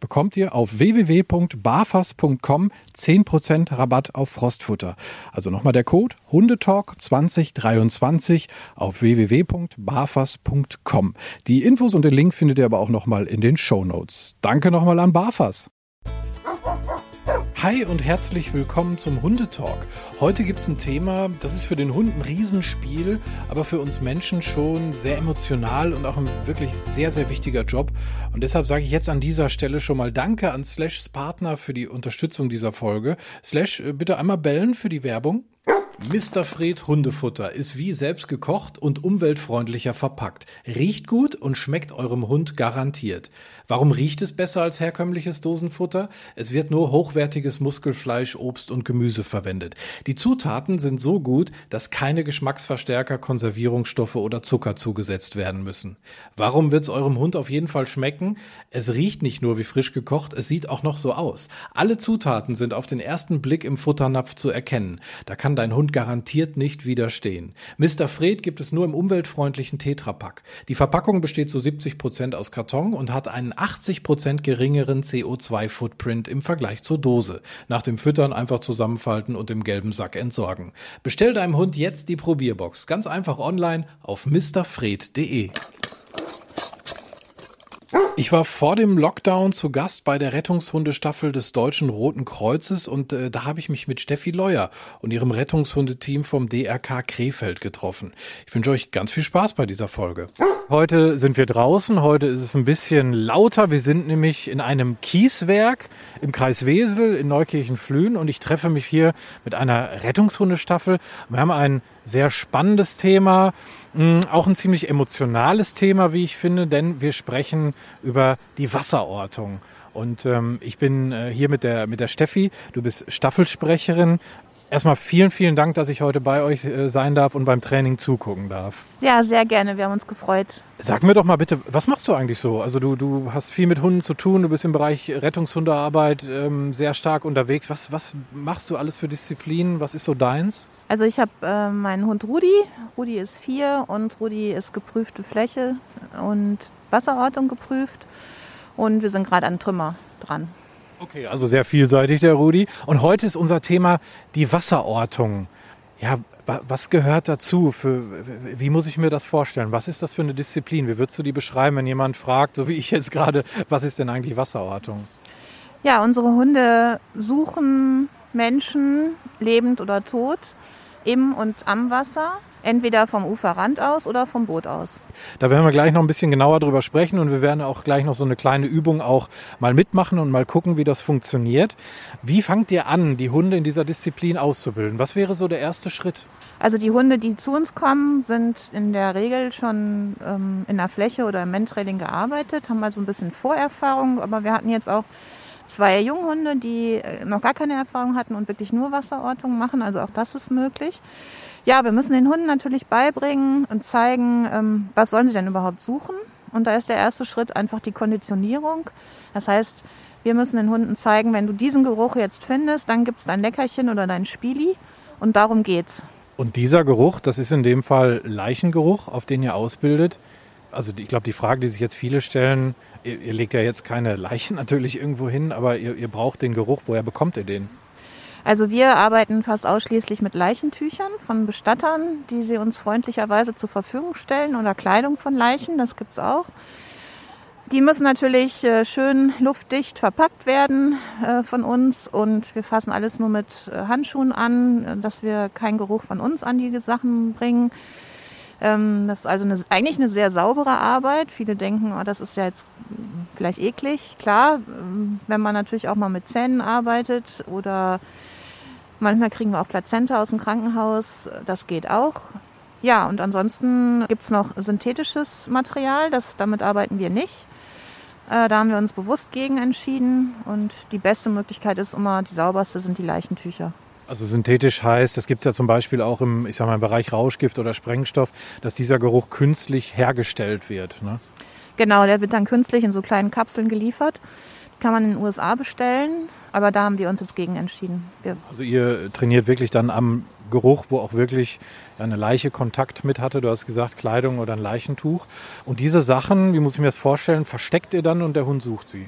bekommt ihr auf www.barfas.com 10% Rabatt auf Frostfutter. Also nochmal der Code Hundetalk 2023 auf www.barfas.com. Die Infos und den Link findet ihr aber auch nochmal in den Show Notes. Danke nochmal an Barfas. Hi und herzlich willkommen zum Hundetalk. Heute gibt es ein Thema, das ist für den Hund ein Riesenspiel, aber für uns Menschen schon sehr emotional und auch ein wirklich sehr, sehr wichtiger Job. Und deshalb sage ich jetzt an dieser Stelle schon mal Danke an Slashs Partner für die Unterstützung dieser Folge. Slash, äh, bitte einmal bellen für die Werbung. Mr. Fred Hundefutter ist wie selbst gekocht und umweltfreundlicher verpackt. Riecht gut und schmeckt eurem Hund garantiert. Warum riecht es besser als herkömmliches Dosenfutter? Es wird nur hochwertiges Muskelfleisch, Obst und Gemüse verwendet. Die Zutaten sind so gut, dass keine Geschmacksverstärker, Konservierungsstoffe oder Zucker zugesetzt werden müssen. Warum wird es eurem Hund auf jeden Fall schmecken? Es riecht nicht nur wie frisch gekocht, es sieht auch noch so aus. Alle Zutaten sind auf den ersten Blick im Futternapf zu erkennen. Da kann dein Hund garantiert nicht widerstehen. Mr. Fred gibt es nur im umweltfreundlichen Tetrapack. Die Verpackung besteht zu 70 Prozent aus Karton und hat einen 80 Prozent geringeren CO2-Footprint im Vergleich zur Dose. Nach dem Füttern einfach zusammenfalten und im gelben Sack entsorgen. Bestell deinem Hund jetzt die Probierbox. Ganz einfach online auf mrfred.de. Ich war vor dem Lockdown zu Gast bei der Rettungshundestaffel des Deutschen Roten Kreuzes und äh, da habe ich mich mit Steffi Leuer und ihrem Rettungshundeteam vom DRK Krefeld getroffen. Ich wünsche euch ganz viel Spaß bei dieser Folge. Heute sind wir draußen, heute ist es ein bisschen lauter. Wir sind nämlich in einem Kieswerk im Kreis Wesel in Neukirchen-Flühen und ich treffe mich hier mit einer Rettungshundestaffel. Wir haben ein sehr spannendes Thema, mm, auch ein ziemlich emotionales Thema, wie ich finde, denn wir sprechen über die Wasserortung. Und ähm, ich bin äh, hier mit der, mit der Steffi. Du bist Staffelsprecherin Erstmal vielen, vielen Dank, dass ich heute bei euch äh, sein darf und beim Training zugucken darf. Ja, sehr gerne. Wir haben uns gefreut. Sag mir doch mal bitte, was machst du eigentlich so? Also du, du hast viel mit Hunden zu tun, du bist im Bereich Rettungshundearbeit ähm, sehr stark unterwegs. Was, was machst du alles für Disziplinen? Was ist so deins? Also ich habe äh, meinen Hund Rudi. Rudi ist vier und Rudi ist geprüfte Fläche und Wasserortung geprüft. Und wir sind gerade an Trümmer dran. Okay, also sehr vielseitig der Rudi. Und heute ist unser Thema die Wasserortung. Ja, was gehört dazu? Für, wie muss ich mir das vorstellen? Was ist das für eine Disziplin? Wie würdest du die beschreiben, wenn jemand fragt, so wie ich jetzt gerade, was ist denn eigentlich Wasserortung? Ja, unsere Hunde suchen Menschen, lebend oder tot, im und am Wasser Entweder vom Uferrand aus oder vom Boot aus. Da werden wir gleich noch ein bisschen genauer drüber sprechen und wir werden auch gleich noch so eine kleine Übung auch mal mitmachen und mal gucken, wie das funktioniert. Wie fangt ihr an, die Hunde in dieser Disziplin auszubilden? Was wäre so der erste Schritt? Also die Hunde, die zu uns kommen, sind in der Regel schon ähm, in der Fläche oder im Mentrailing gearbeitet, haben also ein bisschen Vorerfahrung, aber wir hatten jetzt auch zwei Junghunde, die äh, noch gar keine Erfahrung hatten und wirklich nur Wasserortung machen. Also auch das ist möglich. Ja, wir müssen den Hunden natürlich beibringen und zeigen, ähm, was sollen sie denn überhaupt suchen. Und da ist der erste Schritt einfach die Konditionierung. Das heißt, wir müssen den Hunden zeigen, wenn du diesen Geruch jetzt findest, dann gibt es dein Leckerchen oder dein Spieli. Und darum geht's. Und dieser Geruch, das ist in dem Fall Leichengeruch, auf den ihr ausbildet. Also ich glaube, die Frage, die sich jetzt viele stellen, ihr, ihr, legt ja jetzt keine Leichen natürlich irgendwo hin, aber ihr, ihr braucht den Geruch. Woher bekommt ihr den? Also wir arbeiten fast ausschließlich mit Leichentüchern von Bestattern, die sie uns freundlicherweise zur Verfügung stellen oder Kleidung von Leichen, das gibt es auch. Die müssen natürlich äh, schön luftdicht verpackt werden äh, von uns und wir fassen alles nur mit äh, Handschuhen an, dass wir keinen Geruch von uns an die Sachen bringen. Ähm, das ist also eine, eigentlich eine sehr saubere Arbeit. Viele denken, oh, das ist ja jetzt vielleicht eklig. Klar, wenn man natürlich auch mal mit Zähnen arbeitet oder manchmal kriegen wir auch Plazenta aus dem Krankenhaus, das geht auch. Ja, und ansonsten gibt es noch synthetisches Material, das, damit arbeiten wir nicht. Äh, da haben wir uns bewusst gegen entschieden und die beste Möglichkeit ist immer, die sauberste sind die Leichentücher. Also synthetisch heißt, das gibt es ja zum Beispiel auch im, ich sag mal, im Bereich Rauschgift oder Sprengstoff, dass dieser Geruch künstlich hergestellt wird. Ne? Genau, der wird dann künstlich in so kleinen Kapseln geliefert. Die kann man in den USA bestellen, aber da haben wir uns jetzt gegen entschieden. Wir also ihr trainiert wirklich dann am Geruch, wo auch wirklich eine Leiche Kontakt mit hatte. Du hast gesagt, Kleidung oder ein Leichentuch. Und diese Sachen, wie muss ich mir das vorstellen, versteckt ihr dann und der Hund sucht sie?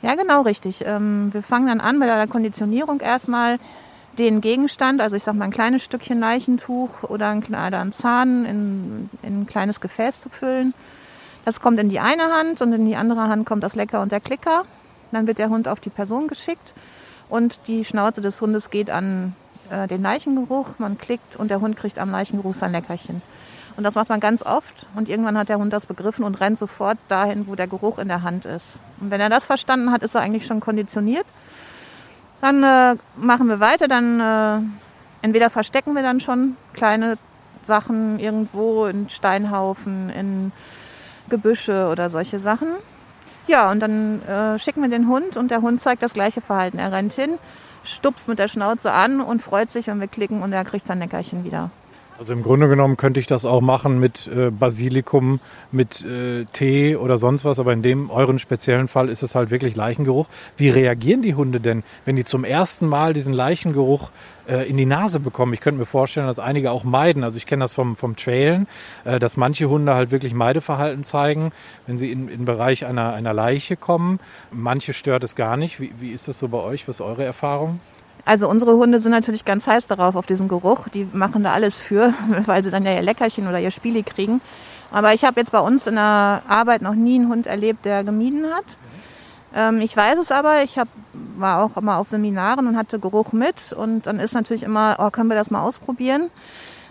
Ja, genau richtig. Ähm, wir fangen dann an mit der Konditionierung erstmal den Gegenstand, also ich sag mal ein kleines Stückchen Leichentuch oder ein, oder Zahn in, in ein kleines Gefäß zu füllen. Das kommt in die eine Hand und in die andere Hand kommt das Lecker und der Klicker. Dann wird der Hund auf die Person geschickt und die Schnauze des Hundes geht an äh, den Leichengeruch. Man klickt und der Hund kriegt am Leichengeruch sein Leckerchen. Und das macht man ganz oft und irgendwann hat der Hund das begriffen und rennt sofort dahin, wo der Geruch in der Hand ist. Und wenn er das verstanden hat, ist er eigentlich schon konditioniert dann äh, machen wir weiter, dann äh, entweder verstecken wir dann schon kleine Sachen irgendwo in Steinhaufen, in Gebüsche oder solche Sachen. Ja, und dann äh, schicken wir den Hund und der Hund zeigt das gleiche Verhalten. Er rennt hin, stupst mit der Schnauze an und freut sich, wenn wir klicken und er kriegt sein Neckerchen wieder. Also im Grunde genommen könnte ich das auch machen mit äh, Basilikum, mit äh, Tee oder sonst was, aber in dem euren speziellen Fall ist es halt wirklich Leichengeruch. Wie reagieren die Hunde denn, wenn die zum ersten Mal diesen Leichengeruch äh, in die Nase bekommen? Ich könnte mir vorstellen, dass einige auch meiden. Also ich kenne das vom, vom Trailen, äh, dass manche Hunde halt wirklich Meideverhalten zeigen, wenn sie in, den Bereich einer, einer Leiche kommen. Manche stört es gar nicht. Wie, wie ist das so bei euch? Was ist eure Erfahrung? Also unsere Hunde sind natürlich ganz heiß darauf, auf diesen Geruch. Die machen da alles für, weil sie dann ja ihr Leckerchen oder ihr Spiele kriegen. Aber ich habe jetzt bei uns in der Arbeit noch nie einen Hund erlebt, der gemieden hat. Ähm, ich weiß es aber, ich hab, war auch immer auf Seminaren und hatte Geruch mit. Und dann ist natürlich immer, oh, können wir das mal ausprobieren?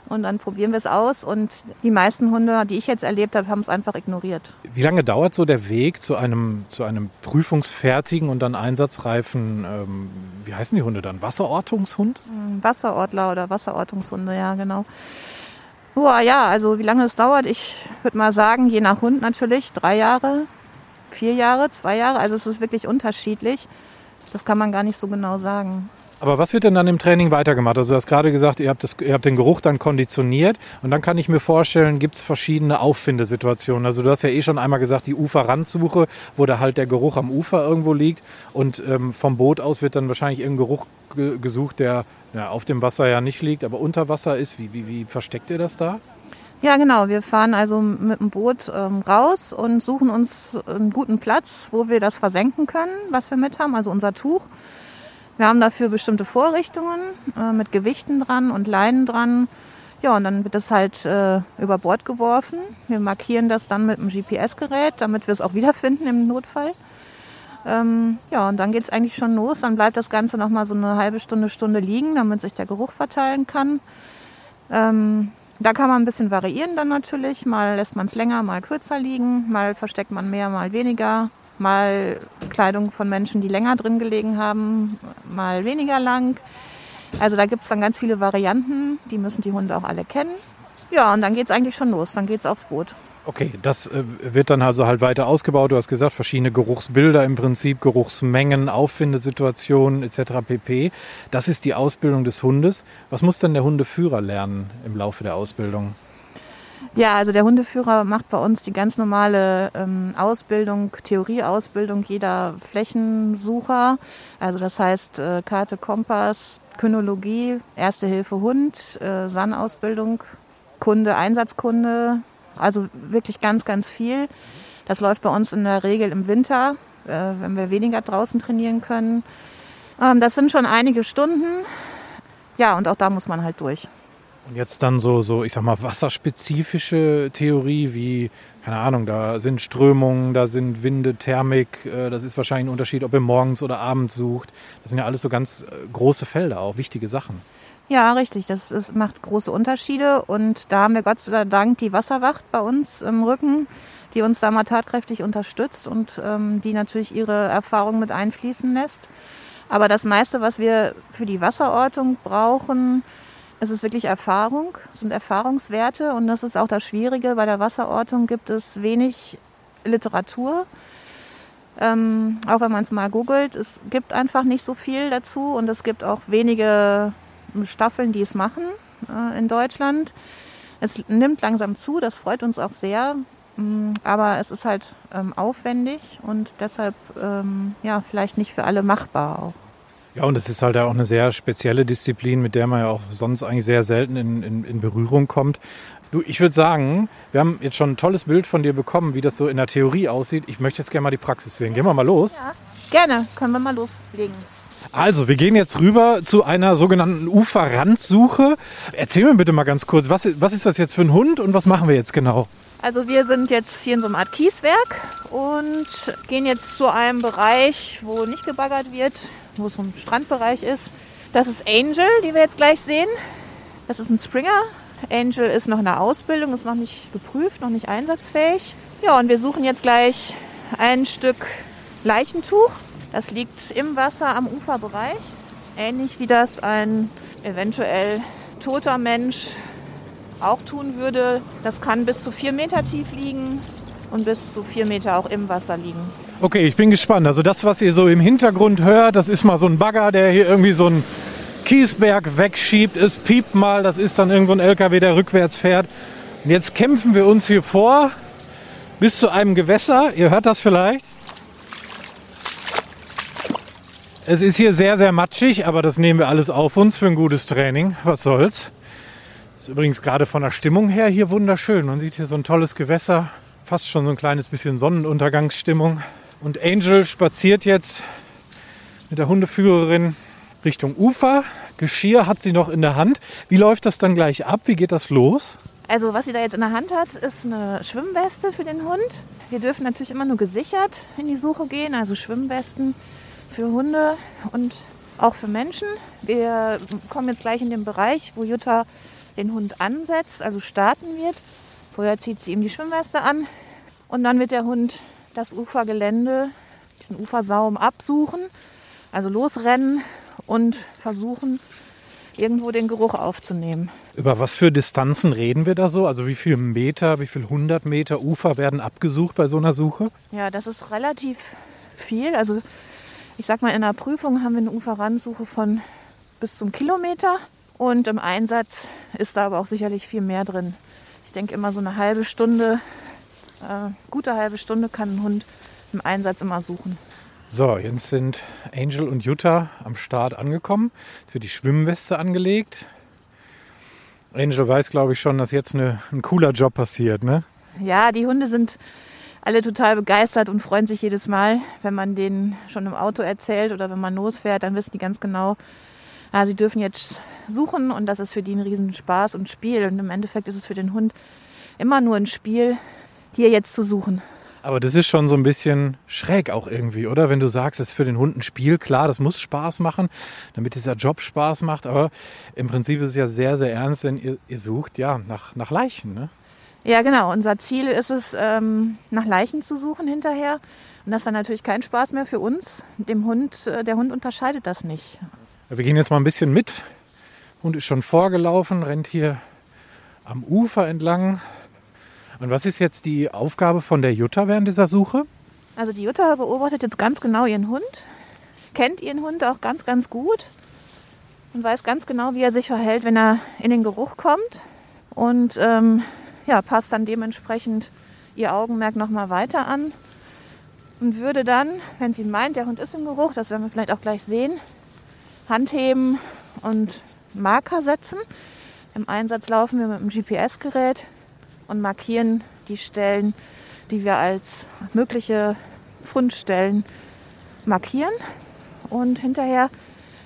Und dann probieren wir es aus. Und die meisten Hunde, die ich jetzt erlebt habe, haben es einfach ignoriert. Wie lange dauert so der Weg zu einem, zu einem prüfungsfertigen und dann einsatzreifen, ähm, wie heißen die Hunde dann? Wasserortungshund? Hm, Wasserortler oder Wasserortungshunde, ja, genau. Boah, ja, also wie lange es dauert, ich würde mal sagen, je nach Hund natürlich, drei Jahre, vier Jahre, zwei Jahre. Also es ist wirklich unterschiedlich. Das kann man gar nicht so genau sagen. Aber was wird denn dann im Training weitergemacht? Also du hast gerade gesagt, ihr habt, das, ihr habt den Geruch dann konditioniert und dann kann ich mir vorstellen, gibt es verschiedene Auffindesituationen. Also du hast ja eh schon einmal gesagt, die Uferrandsuche, wo da halt der Geruch am Ufer irgendwo liegt und ähm, vom Boot aus wird dann wahrscheinlich irgendein Geruch ge gesucht, der ja, auf dem Wasser ja nicht liegt, aber unter Wasser ist. Wie, wie, wie versteckt ihr das da? Ja, genau. Wir fahren also mit dem Boot ähm, raus und suchen uns einen guten Platz, wo wir das versenken können, was wir mit haben, also unser Tuch. Wir haben dafür bestimmte Vorrichtungen äh, mit Gewichten dran und Leinen dran. Ja, und dann wird das halt äh, über Bord geworfen. Wir markieren das dann mit einem GPS-Gerät, damit wir es auch wiederfinden im Notfall. Ähm, ja, und dann geht es eigentlich schon los. Dann bleibt das Ganze noch mal so eine halbe Stunde, Stunde liegen, damit sich der Geruch verteilen kann. Ähm, da kann man ein bisschen variieren dann natürlich. Mal lässt man es länger, mal kürzer liegen. Mal versteckt man mehr, mal weniger mal Kleidung von Menschen, die länger drin gelegen haben, mal weniger lang. Also da gibt es dann ganz viele Varianten, die müssen die Hunde auch alle kennen. Ja, und dann geht es eigentlich schon los, dann geht es aufs Boot. Okay, das äh, wird dann also halt weiter ausgebaut. Du hast gesagt, verschiedene Geruchsbilder im Prinzip, Geruchsmengen, Auffindesituationen etc. pp. Das ist die Ausbildung des Hundes. Was muss denn der Hundeführer lernen im Laufe der Ausbildung? Ja, also der Hundeführer macht bei uns die ganz normale ähm, Ausbildung, Theorieausbildung jeder Flächensucher. Also das heißt äh, Karte, Kompass, Kynologie, Erste Hilfe Hund, äh, SAN-Ausbildung, Kunde, Einsatzkunde. Also wirklich ganz, ganz viel. Das läuft bei uns in der Regel im Winter, äh, wenn wir weniger draußen trainieren können. Ähm, das sind schon einige Stunden. Ja, und auch da muss man halt durch. Und jetzt dann so, so, ich sag mal, wasserspezifische Theorie wie, keine Ahnung, da sind Strömungen, da sind Winde, Thermik, äh, das ist wahrscheinlich ein Unterschied, ob ihr morgens oder abends sucht. Das sind ja alles so ganz äh, große Felder, auch wichtige Sachen. Ja, richtig. Das ist, macht große Unterschiede. Und da haben wir Gott sei Dank die Wasserwacht bei uns im Rücken, die uns da mal tatkräftig unterstützt und ähm, die natürlich ihre Erfahrung mit einfließen lässt. Aber das meiste, was wir für die Wasserortung brauchen, es ist wirklich Erfahrung, sind Erfahrungswerte und das ist auch das Schwierige. Bei der Wasserortung gibt es wenig Literatur. Ähm, auch wenn man es mal googelt, es gibt einfach nicht so viel dazu und es gibt auch wenige Staffeln, die es machen äh, in Deutschland. Es nimmt langsam zu, das freut uns auch sehr, mm, aber es ist halt ähm, aufwendig und deshalb ähm, ja vielleicht nicht für alle machbar auch. Ja, und es ist halt auch eine sehr spezielle Disziplin, mit der man ja auch sonst eigentlich sehr selten in, in, in Berührung kommt. Du, ich würde sagen, wir haben jetzt schon ein tolles Bild von dir bekommen, wie das so in der Theorie aussieht. Ich möchte jetzt gerne mal die Praxis sehen. Gehen wir mal los? Ja, gerne. Können wir mal loslegen. Also, wir gehen jetzt rüber zu einer sogenannten Uferrandsuche. Erzähl mir bitte mal ganz kurz, was, was ist das jetzt für ein Hund und was machen wir jetzt genau? Also wir sind jetzt hier in so einem Art Kieswerk und gehen jetzt zu einem Bereich, wo nicht gebaggert wird, wo es so ein Strandbereich ist. Das ist Angel, die wir jetzt gleich sehen. Das ist ein Springer. Angel ist noch in der Ausbildung, ist noch nicht geprüft, noch nicht einsatzfähig. Ja, und wir suchen jetzt gleich ein Stück Leichentuch. Das liegt im Wasser am Uferbereich. Ähnlich wie das ein eventuell toter Mensch auch tun würde. Das kann bis zu vier Meter tief liegen und bis zu vier Meter auch im Wasser liegen. Okay, ich bin gespannt. Also das, was ihr so im Hintergrund hört, das ist mal so ein Bagger, der hier irgendwie so einen Kiesberg wegschiebt. Es piept mal, das ist dann irgendwo ein LKW, der rückwärts fährt. Und jetzt kämpfen wir uns hier vor bis zu einem Gewässer. Ihr hört das vielleicht. Es ist hier sehr, sehr matschig, aber das nehmen wir alles auf uns für ein gutes Training. Was soll's. Ist übrigens gerade von der Stimmung her hier wunderschön. Man sieht hier so ein tolles Gewässer, fast schon so ein kleines bisschen Sonnenuntergangsstimmung. Und Angel spaziert jetzt mit der Hundeführerin Richtung Ufer. Geschirr hat sie noch in der Hand. Wie läuft das dann gleich ab? Wie geht das los? Also was sie da jetzt in der Hand hat, ist eine Schwimmweste für den Hund. Wir dürfen natürlich immer nur gesichert in die Suche gehen, also Schwimmwesten für Hunde und auch für Menschen. Wir kommen jetzt gleich in den Bereich, wo Jutta den Hund ansetzt, also starten wird. Vorher zieht sie ihm die Schwimmweste an und dann wird der Hund das Ufergelände, diesen Ufersaum absuchen, also losrennen und versuchen, irgendwo den Geruch aufzunehmen. Über was für Distanzen reden wir da so? Also wie viele Meter, wie viele hundert Meter Ufer werden abgesucht bei so einer Suche? Ja, das ist relativ viel. Also ich sag mal, in der Prüfung haben wir eine Uferrandsuche von bis zum Kilometer und im Einsatz ist da aber auch sicherlich viel mehr drin. Ich denke immer so eine halbe Stunde äh, gute halbe Stunde kann ein Hund im Einsatz immer suchen. So, jetzt sind Angel und Jutta am Start angekommen. Jetzt wird die Schwimmweste angelegt. Angel weiß, glaube ich, schon, dass jetzt eine, ein cooler Job passiert, ne? Ja, die Hunde sind alle total begeistert und freuen sich jedes Mal, wenn man denen schon im Auto erzählt oder wenn man losfährt, dann wissen die ganz genau, ah, sie dürfen jetzt suchen und das ist für die ein Riesenspaß und Spiel. Und im Endeffekt ist es für den Hund immer nur ein Spiel, hier jetzt zu suchen. Aber das ist schon so ein bisschen schräg auch irgendwie, oder? Wenn du sagst, es ist für den Hund ein Spiel, klar, das muss Spaß machen, damit dieser Job Spaß macht, aber im Prinzip ist es ja sehr, sehr ernst, denn ihr, ihr sucht ja nach, nach Leichen, ne? Ja, genau. Unser Ziel ist es, ähm, nach Leichen zu suchen hinterher. Und das ist dann natürlich kein Spaß mehr für uns. Dem Hund, äh, der Hund unterscheidet das nicht. Wir gehen jetzt mal ein bisschen mit. Hund ist schon vorgelaufen, rennt hier am Ufer entlang. Und was ist jetzt die Aufgabe von der Jutta während dieser Suche? Also die Jutta beobachtet jetzt ganz genau ihren Hund, kennt ihren Hund auch ganz, ganz gut und weiß ganz genau, wie er sich verhält, wenn er in den Geruch kommt und ähm, ja, passt dann dementsprechend ihr Augenmerk nochmal weiter an und würde dann, wenn sie meint, der Hund ist im Geruch, das werden wir vielleicht auch gleich sehen, Hand heben und Marker setzen. Im Einsatz laufen wir mit dem GPS-Gerät und markieren die Stellen, die wir als mögliche Fundstellen markieren. Und hinterher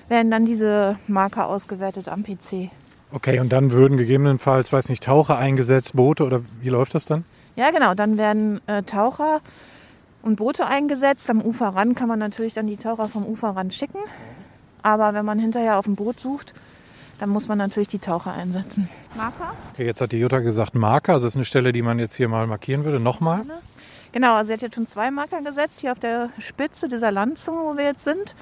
werden dann diese Marker ausgewertet am PC. Okay, und dann würden gegebenenfalls, weiß nicht, Taucher eingesetzt, Boote oder wie läuft das dann? Ja, genau. Dann werden äh, Taucher und Boote eingesetzt. Am Uferrand kann man natürlich dann die Taucher vom Uferrand schicken. Aber wenn man hinterher auf dem Boot sucht, dann muss man natürlich die Taucher einsetzen. Marker? Okay, jetzt hat die Jutta gesagt Marker. Also das ist eine Stelle, die man jetzt hier mal markieren würde. Nochmal? Genau, also sie hat jetzt schon zwei Marker gesetzt, hier auf der Spitze dieser Landzunge, wo wir jetzt sind.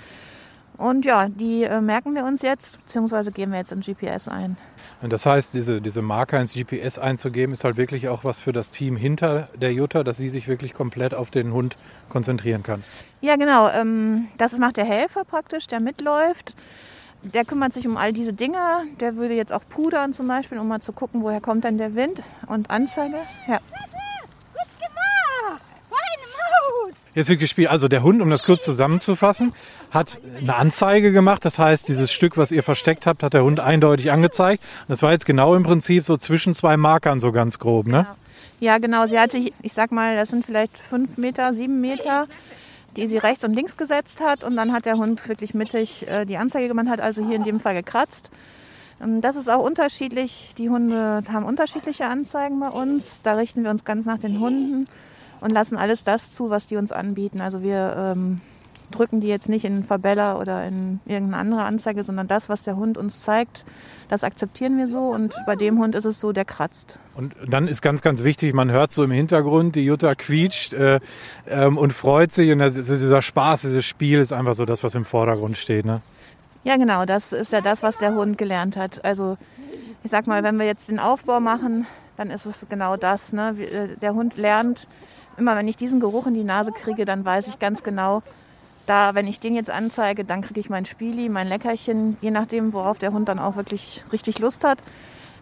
Und ja, die äh, merken wir uns jetzt, beziehungsweise geben wir jetzt in GPS ein. Und das heißt, diese, diese Marker ins GPS einzugeben, ist halt wirklich auch was für das Team hinter der Jutta, dass sie sich wirklich komplett auf den Hund konzentrieren kann. Ja, genau. Ähm, das macht der Helfer praktisch, der mitläuft. Der kümmert sich um all diese Dinge. Der würde jetzt auch pudern zum Beispiel, um mal zu gucken, woher kommt denn der Wind und Anzeige. Ja. Jetzt wird gespielt. Also der Hund, um das kurz zusammenzufassen, hat eine Anzeige gemacht. Das heißt, dieses Stück, was ihr versteckt habt, hat der Hund eindeutig angezeigt. Und das war jetzt genau im Prinzip so zwischen zwei Markern, so ganz grob, ne? Ja, genau. Sie hatte, ich sag mal, das sind vielleicht fünf Meter, sieben Meter, die sie rechts und links gesetzt hat. Und dann hat der Hund wirklich mittig äh, die Anzeige gemacht, hat also hier in dem Fall gekratzt. Ähm, das ist auch unterschiedlich. Die Hunde haben unterschiedliche Anzeigen bei uns. Da richten wir uns ganz nach den Hunden und lassen alles das zu, was die uns anbieten. Also wir ähm, drücken die jetzt nicht in Fabeller oder in irgendeine andere Anzeige, sondern das, was der Hund uns zeigt, das akzeptieren wir so. Und bei dem Hund ist es so, der kratzt. Und dann ist ganz, ganz wichtig, man hört so im Hintergrund, die Jutta quietscht äh, ähm, und freut sich. Und dieser Spaß, dieses Spiel ist einfach so das, was im Vordergrund steht. Ne? Ja, genau, das ist ja das, was der Hund gelernt hat. Also ich sag mal, wenn wir jetzt den Aufbau machen, dann ist es genau das. Ne? Äh, der Hund lernt, immer wenn ich diesen Geruch in die Nase kriege, dann weiß ich ganz genau, da, wenn ich den jetzt anzeige, dann kriege ich mein Spieli, mein Leckerchen, je nachdem, worauf der Hund dann auch wirklich richtig Lust hat.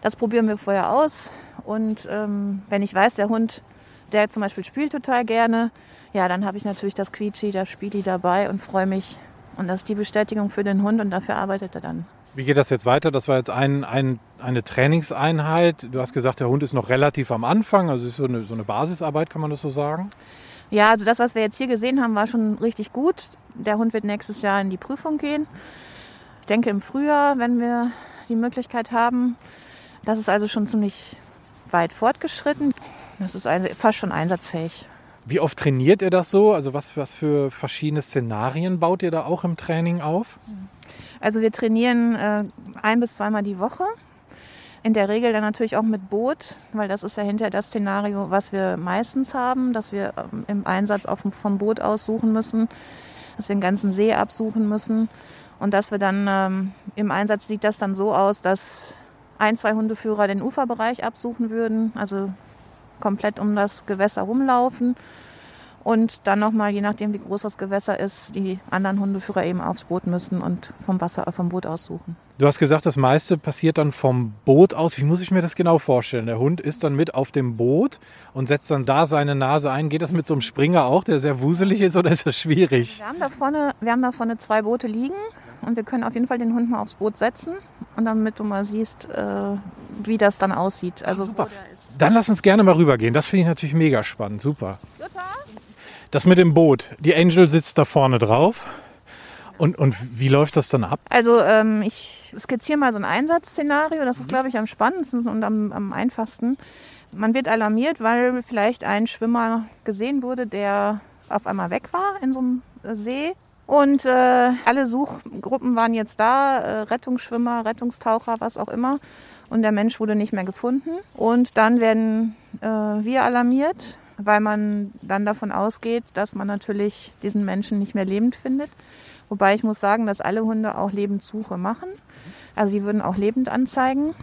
Das probieren wir vorher aus. Und ähm, wenn ich weiß, der Hund, der zum Beispiel spielt total gerne, ja, dann habe ich natürlich das Quietschi, das Spieli dabei und freue mich. Und das ist die Bestätigung für den Hund und dafür arbeitet er dann. Wie geht das jetzt weiter? Das war jetzt ein, ein, eine Trainingseinheit. Du hast gesagt, der Hund ist noch relativ am Anfang, also ist so eine, so eine Basisarbeit, kann man das so sagen? Ja, also das, was wir jetzt hier gesehen haben, war schon richtig gut. Der Hund wird nächstes Jahr in die Prüfung gehen. Ich denke im Frühjahr, wenn wir die Möglichkeit haben. Das ist also schon ziemlich weit fortgeschritten. Das ist also fast schon einsatzfähig. Wie oft trainiert ihr das so? Also was, was für verschiedene Szenarien baut ihr da auch im Training auf? Also wir trainieren äh, ein bis zweimal die Woche. In der Regel dann natürlich auch mit Boot, weil das ist ja hinterher das Szenario, was wir meistens haben, dass wir ähm, im Einsatz auf, vom Boot aussuchen müssen, dass wir den ganzen See absuchen müssen. Und dass wir dann ähm, im Einsatz sieht das dann so aus, dass ein, zwei Hundeführer den Uferbereich absuchen würden, also komplett um das Gewässer rumlaufen und dann nochmal, je nachdem wie groß das Gewässer ist, die anderen Hundeführer eben aufs Boot müssen und vom Wasser, vom Boot aussuchen. Du hast gesagt, das meiste passiert dann vom Boot aus. Wie muss ich mir das genau vorstellen? Der Hund ist dann mit auf dem Boot und setzt dann da seine Nase ein. Geht das mit so einem Springer auch, der sehr wuselig ist, oder ist das schwierig? Wir haben da vorne, wir haben da vorne zwei Boote liegen und wir können auf jeden Fall den Hund mal aufs Boot setzen und damit du mal siehst, äh, wie das dann aussieht. Also Ach, super. Dann lass uns gerne mal rübergehen. Das finde ich natürlich mega spannend. Super. Jutta? Das mit dem Boot. Die Angel sitzt da vorne drauf. Und, und wie läuft das dann ab? Also ähm, ich skizziere mal so ein Einsatzszenario. Das ist, mhm. glaube ich, am spannendsten und am, am einfachsten. Man wird alarmiert, weil vielleicht ein Schwimmer gesehen wurde, der auf einmal weg war in so einem See. Und äh, alle Suchgruppen waren jetzt da, äh, Rettungsschwimmer, Rettungstaucher, was auch immer. Und der Mensch wurde nicht mehr gefunden. Und dann werden äh, wir alarmiert weil man dann davon ausgeht, dass man natürlich diesen Menschen nicht mehr lebend findet. Wobei ich muss sagen, dass alle Hunde auch Lebenssuche machen. Also sie würden auch lebend anzeigen.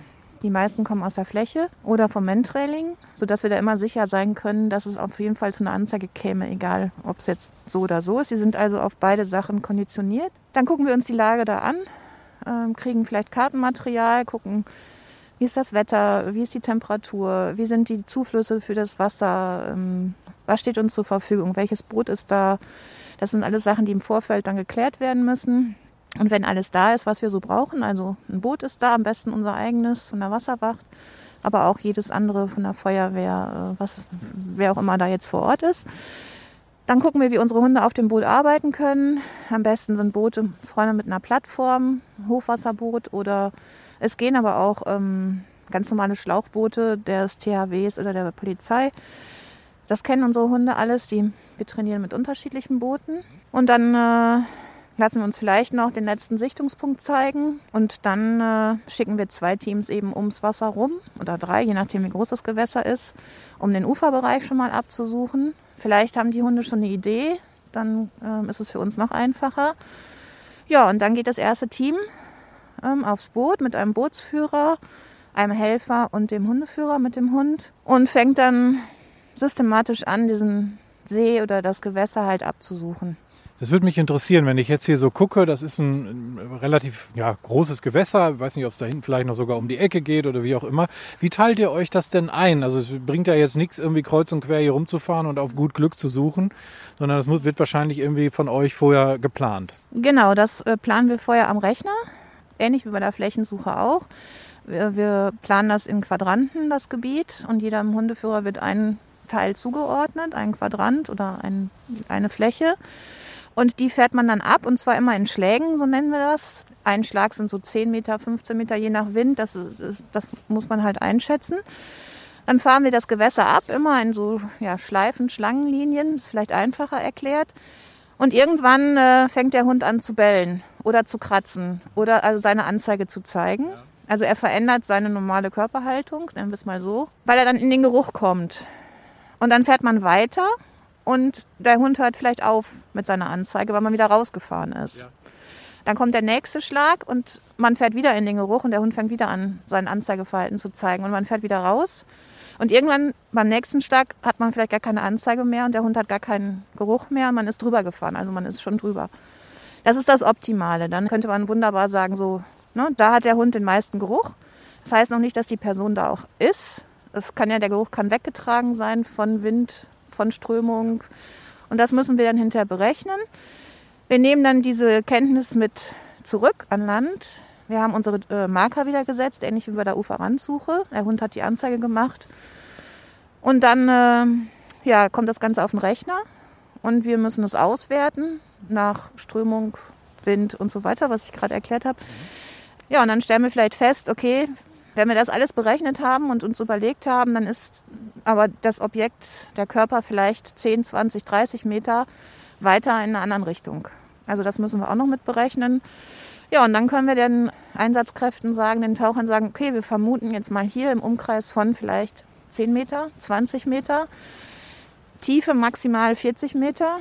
Die meisten kommen aus der Fläche oder vom Mentrailing, sodass wir da immer sicher sein können, dass es auf jeden Fall zu einer Anzeige käme, egal ob es jetzt so oder so ist. Sie sind also auf beide Sachen konditioniert. Dann gucken wir uns die Lage da an, ähm, kriegen vielleicht Kartenmaterial, gucken, wie ist das Wetter? Wie ist die Temperatur? Wie sind die Zuflüsse für das Wasser? Ähm, was steht uns zur Verfügung? Welches Boot ist da? Das sind alles Sachen, die im Vorfeld dann geklärt werden müssen. Und wenn alles da ist, was wir so brauchen, also ein Boot ist da, am besten unser eigenes von der Wasserwacht, aber auch jedes andere von der Feuerwehr, äh, was, wer auch immer da jetzt vor Ort ist, Dann gucken wir, wie unsere Hunde auf dem Boot arbeiten können. Am besten sind Boote vorne mit einer Plattform, Hochwasserboot oder es gehen aber auch ähm, ganz normale Schlauchboote des THWs oder der Polizei. Das kennen unsere Hunde alles. Die, wir trainieren mit unterschiedlichen Booten. Und dann äh, lassen wir uns vielleicht noch den letzten Sichtungspunkt zeigen. Und dann äh, schicken wir zwei Teams eben ums Wasser rum oder drei, je nachdem wie groß das Gewässer ist, um den Uferbereich schon mal abzusuchen. Vielleicht haben die Hunde schon eine Idee, dann äh, ist es für uns noch einfacher. Ja, und dann geht das erste Team ähm, aufs Boot mit einem Bootsführer, einem Helfer und dem Hundeführer mit dem Hund und fängt dann systematisch an, diesen See oder das Gewässer halt abzusuchen. Das würde mich interessieren, wenn ich jetzt hier so gucke, das ist ein relativ ja, großes Gewässer, ich weiß nicht, ob es da hinten vielleicht noch sogar um die Ecke geht oder wie auch immer. Wie teilt ihr euch das denn ein? Also es bringt ja jetzt nichts, irgendwie kreuz und quer hier rumzufahren und auf gut Glück zu suchen, sondern das wird wahrscheinlich irgendwie von euch vorher geplant. Genau, das äh, planen wir vorher am Rechner, ähnlich wie bei der Flächensuche auch. Wir, wir planen das in Quadranten, das Gebiet, und jedem Hundeführer wird ein Teil zugeordnet, ein Quadrant oder ein, eine Fläche. Und die fährt man dann ab und zwar immer in Schlägen, so nennen wir das. Ein Schlag sind so 10 Meter, 15 Meter, je nach Wind. Das, ist, das muss man halt einschätzen. Dann fahren wir das Gewässer ab, immer in so ja, Schleifen, Schlangenlinien, ist vielleicht einfacher erklärt. Und irgendwann äh, fängt der Hund an zu bellen oder zu kratzen oder also seine Anzeige zu zeigen. Also er verändert seine normale Körperhaltung, nennen wir es mal so, weil er dann in den Geruch kommt. Und dann fährt man weiter und der Hund hört vielleicht auf mit seiner Anzeige, weil man wieder rausgefahren ist. Ja. Dann kommt der nächste Schlag und man fährt wieder in den Geruch und der Hund fängt wieder an, sein Anzeigeverhalten zu zeigen und man fährt wieder raus. Und irgendwann beim nächsten Schlag hat man vielleicht gar keine Anzeige mehr und der Hund hat gar keinen Geruch mehr man ist drüber gefahren, also man ist schon drüber. Das ist das Optimale. Dann könnte man wunderbar sagen, so, ne, da hat der Hund den meisten Geruch. Das heißt noch nicht, dass die Person da auch ist. Es kann ja, der Geruch kann weggetragen sein von Wind, von Strömung. Und das müssen wir dann hinterher berechnen. Wir nehmen dann diese Kenntnis mit zurück an Land. Wir haben unsere äh, Marker wieder gesetzt, ähnlich wie bei der Uferrandsuche. Der Hund hat die Anzeige gemacht. Und dann äh, ja, kommt das Ganze auf den Rechner und wir müssen es auswerten nach Strömung, Wind und so weiter, was ich gerade erklärt habe. Ja, und dann stellen wir vielleicht fest, okay, wenn wir das alles berechnet haben und uns überlegt haben, dann ist aber das Objekt, der Körper vielleicht 10, 20, 30 Meter weiter in einer anderen Richtung. Also das müssen wir auch noch mit berechnen. Ja, und dann können wir den Einsatzkräften sagen, den Tauchern sagen, okay, wir vermuten jetzt mal hier im Umkreis von vielleicht 10 Meter, 20 Meter, Tiefe maximal 40 Meter.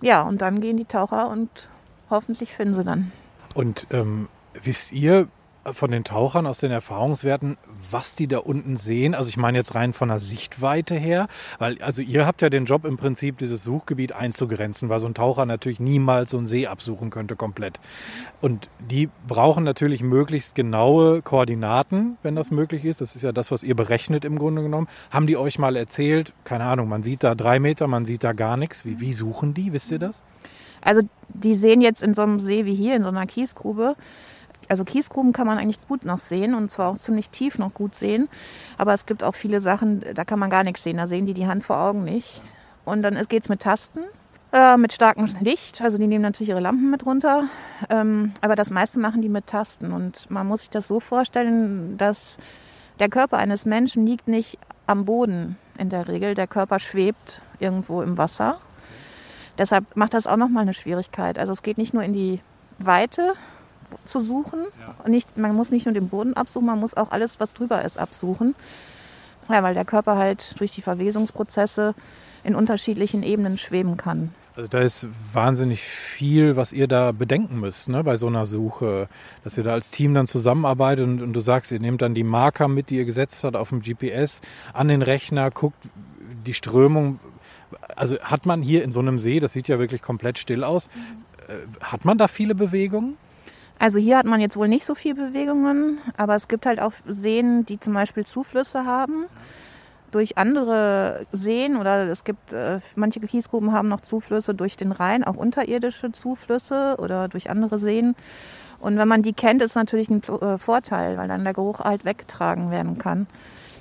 Ja, und dann gehen die Taucher und hoffentlich finden sie dann. Und ähm, wisst ihr, von den Tauchern aus den Erfahrungswerten, was die da unten sehen? Also ich meine jetzt rein von der Sichtweite her, weil also ihr habt ja den Job im Prinzip, dieses Suchgebiet einzugrenzen, weil so ein Taucher natürlich niemals so einen See absuchen könnte komplett. Und die brauchen natürlich möglichst genaue Koordinaten, wenn das möglich ist. Das ist ja das, was ihr berechnet im Grunde genommen. Haben die euch mal erzählt, keine Ahnung, man sieht da drei Meter, man sieht da gar nichts. Wie, wie suchen die? Wisst ihr das? Also die sehen jetzt in so einem See wie hier, in so einer Kiesgrube, also Kiesgruben kann man eigentlich gut noch sehen und zwar auch ziemlich tief noch gut sehen. Aber es gibt auch viele Sachen, da kann man gar nichts sehen. Da sehen die die Hand vor Augen nicht. Und dann geht es mit Tasten, äh, mit starkem Licht. Also die nehmen natürlich ihre Lampen mit runter. Ähm, aber das meiste machen die mit Tasten. Und man muss sich das so vorstellen, dass der Körper eines Menschen liegt nicht am Boden in der Regel. Der Körper schwebt irgendwo im Wasser. Deshalb macht das auch nochmal eine Schwierigkeit. Also es geht nicht nur in die Weite, zu suchen. Ja. Nicht, man muss nicht nur den Boden absuchen, man muss auch alles, was drüber ist, absuchen. Ja, weil der Körper halt durch die Verwesungsprozesse in unterschiedlichen Ebenen schweben kann. Also da ist wahnsinnig viel, was ihr da bedenken müsst ne, bei so einer Suche, dass ihr da als Team dann zusammenarbeitet und, und, du sagst, ihr nehmt dann die Marker mit, die ihr gesetzt habt auf dem GPS an den Rechner, guckt die Strömung. Also hat man hier in so einem See, das sieht ja wirklich komplett still aus, mhm. Hat man da viele Bewegungen? Also hier hat man jetzt wohl nicht so viel Bewegungen, aber es gibt halt auch Seen, die zum Beispiel Zuflüsse haben durch andere Seen oder es gibt äh, manche Kiesgruben haben noch Zuflüsse durch den Rhein, auch unterirdische Zuflüsse oder durch andere Seen. Und wenn man die kennt, ist natürlich ein äh, Vorteil, weil dann der Geruch halt weggetragen werden kann.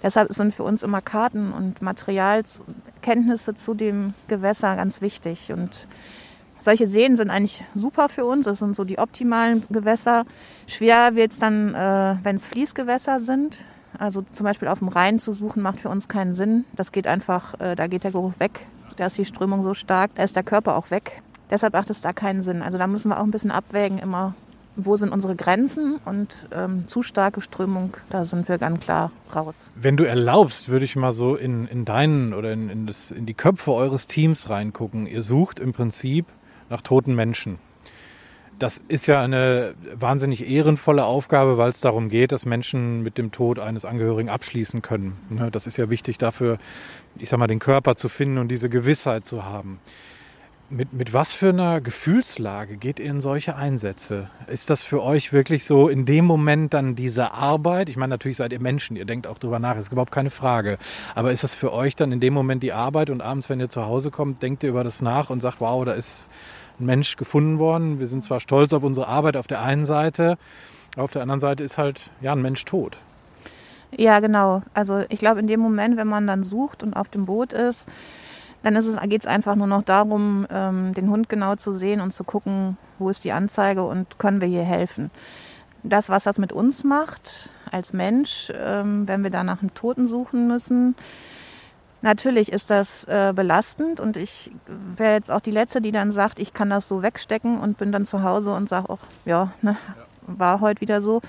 Deshalb sind für uns immer Karten und Materialkenntnisse zu dem Gewässer ganz wichtig. Und solche Seen sind eigentlich super für uns. Das sind so die optimalen Gewässer. Schwer wird es dann, äh, wenn es Fließgewässer sind. Also zum Beispiel auf dem Rhein zu suchen, macht für uns keinen Sinn. Das geht einfach, äh, da geht der Geruch weg. Da ist die Strömung so stark, da ist der Körper auch weg. Deshalb macht es da keinen Sinn. Also da müssen wir auch ein bisschen abwägen, immer, wo sind unsere Grenzen und ähm, zu starke Strömung, da sind wir ganz klar raus. Wenn du erlaubst, würde ich mal so in, in deinen oder in, in, das, in die Köpfe eures Teams reingucken. Ihr sucht im Prinzip nach toten Menschen. Das ist ja eine wahnsinnig ehrenvolle Aufgabe, weil es darum geht, dass Menschen mit dem Tod eines Angehörigen abschließen können. Ne, das ist ja wichtig dafür, ich sag mal, den Körper zu finden und diese Gewissheit zu haben. Mit, mit was für einer Gefühlslage geht ihr in solche Einsätze? Ist das für euch wirklich so in dem Moment dann diese Arbeit? Ich meine, natürlich seid ihr Menschen, ihr denkt auch drüber nach, ist überhaupt keine Frage. Aber ist das für euch dann in dem Moment die Arbeit und abends, wenn ihr zu Hause kommt, denkt ihr über das nach und sagt, wow, da ist ein Mensch gefunden worden. Wir sind zwar stolz auf unsere Arbeit auf der einen Seite, auf der anderen Seite ist halt ja ein Mensch tot. Ja, genau. Also ich glaube, in dem Moment, wenn man dann sucht und auf dem Boot ist, dann geht es einfach nur noch darum, ähm, den Hund genau zu sehen und zu gucken, wo ist die Anzeige und können wir hier helfen. Das, was das mit uns macht als Mensch, ähm, wenn wir da nach einem Toten suchen müssen, Natürlich ist das äh, belastend und ich wäre jetzt auch die Letzte, die dann sagt, ich kann das so wegstecken und bin dann zu Hause und sage auch, ja, ne, war heute wieder so.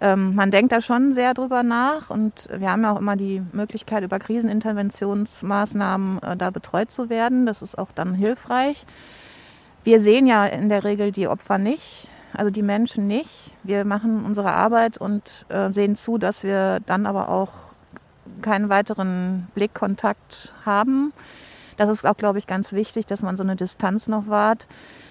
Ähm, man denkt da schon sehr drüber nach und wir haben ja auch immer die Möglichkeit, über Kriseninterventionsmaßnahmen äh, da betreut zu werden. Das ist auch dann hilfreich. Wir sehen ja in der Regel die Opfer nicht, also die Menschen nicht. Wir machen unsere Arbeit und äh, sehen zu, dass wir dann aber auch keinen weiteren Blickkontakt haben. Das ist auch, glaube ich, ganz wichtig, dass man so eine Distanz noch wahrt.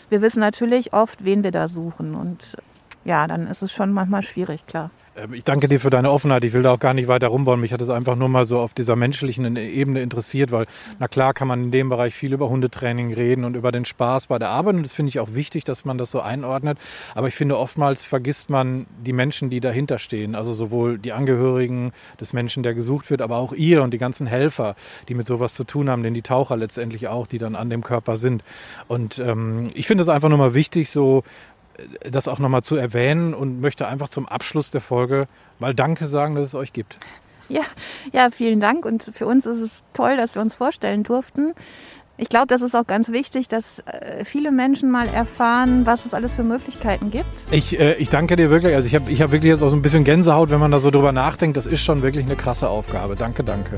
Wir wissen natürlich oft, wen wir da suchen. Und ja, dann ist es schon manchmal schwierig, klar. Ähm, ich danke dir für deine Offenheit. Ich will da auch gar nicht weiter rumbauen. Mich hat es einfach nur mal so auf dieser menschlichen Ebene interessiert, weil, na klar, kann man in dem Bereich viel über Hundetraining reden und über den Spaß bei der Arbeit. Und das finde ich auch wichtig, dass man das so einordnet. Aber ich finde, oftmals vergisst man die Menschen, die dahinter stehen. Also sowohl die Angehörigen des Menschen, der gesucht wird, aber auch ihr und die ganzen Helfer, die mit sowas zu tun haben, denn die Taucher letztendlich auch, die dann an dem Körper sind. Und ähm, ich finde es einfach nur mal wichtig, so das auch nochmal zu erwähnen und möchte einfach zum Abschluss der Folge mal Danke sagen, dass es euch gibt. Ja, ja, vielen Dank. Und für uns ist es toll, dass wir uns vorstellen durften. Ich glaube, das ist auch ganz wichtig, dass äh, viele Menschen mal erfahren, was es alles für Möglichkeiten gibt. Ich, äh, ich danke dir wirklich. Also ich habe ich hab wirklich jetzt auch so ein bisschen Gänsehaut, wenn man da so drüber nachdenkt. Das ist schon wirklich eine krasse Aufgabe. Danke, danke.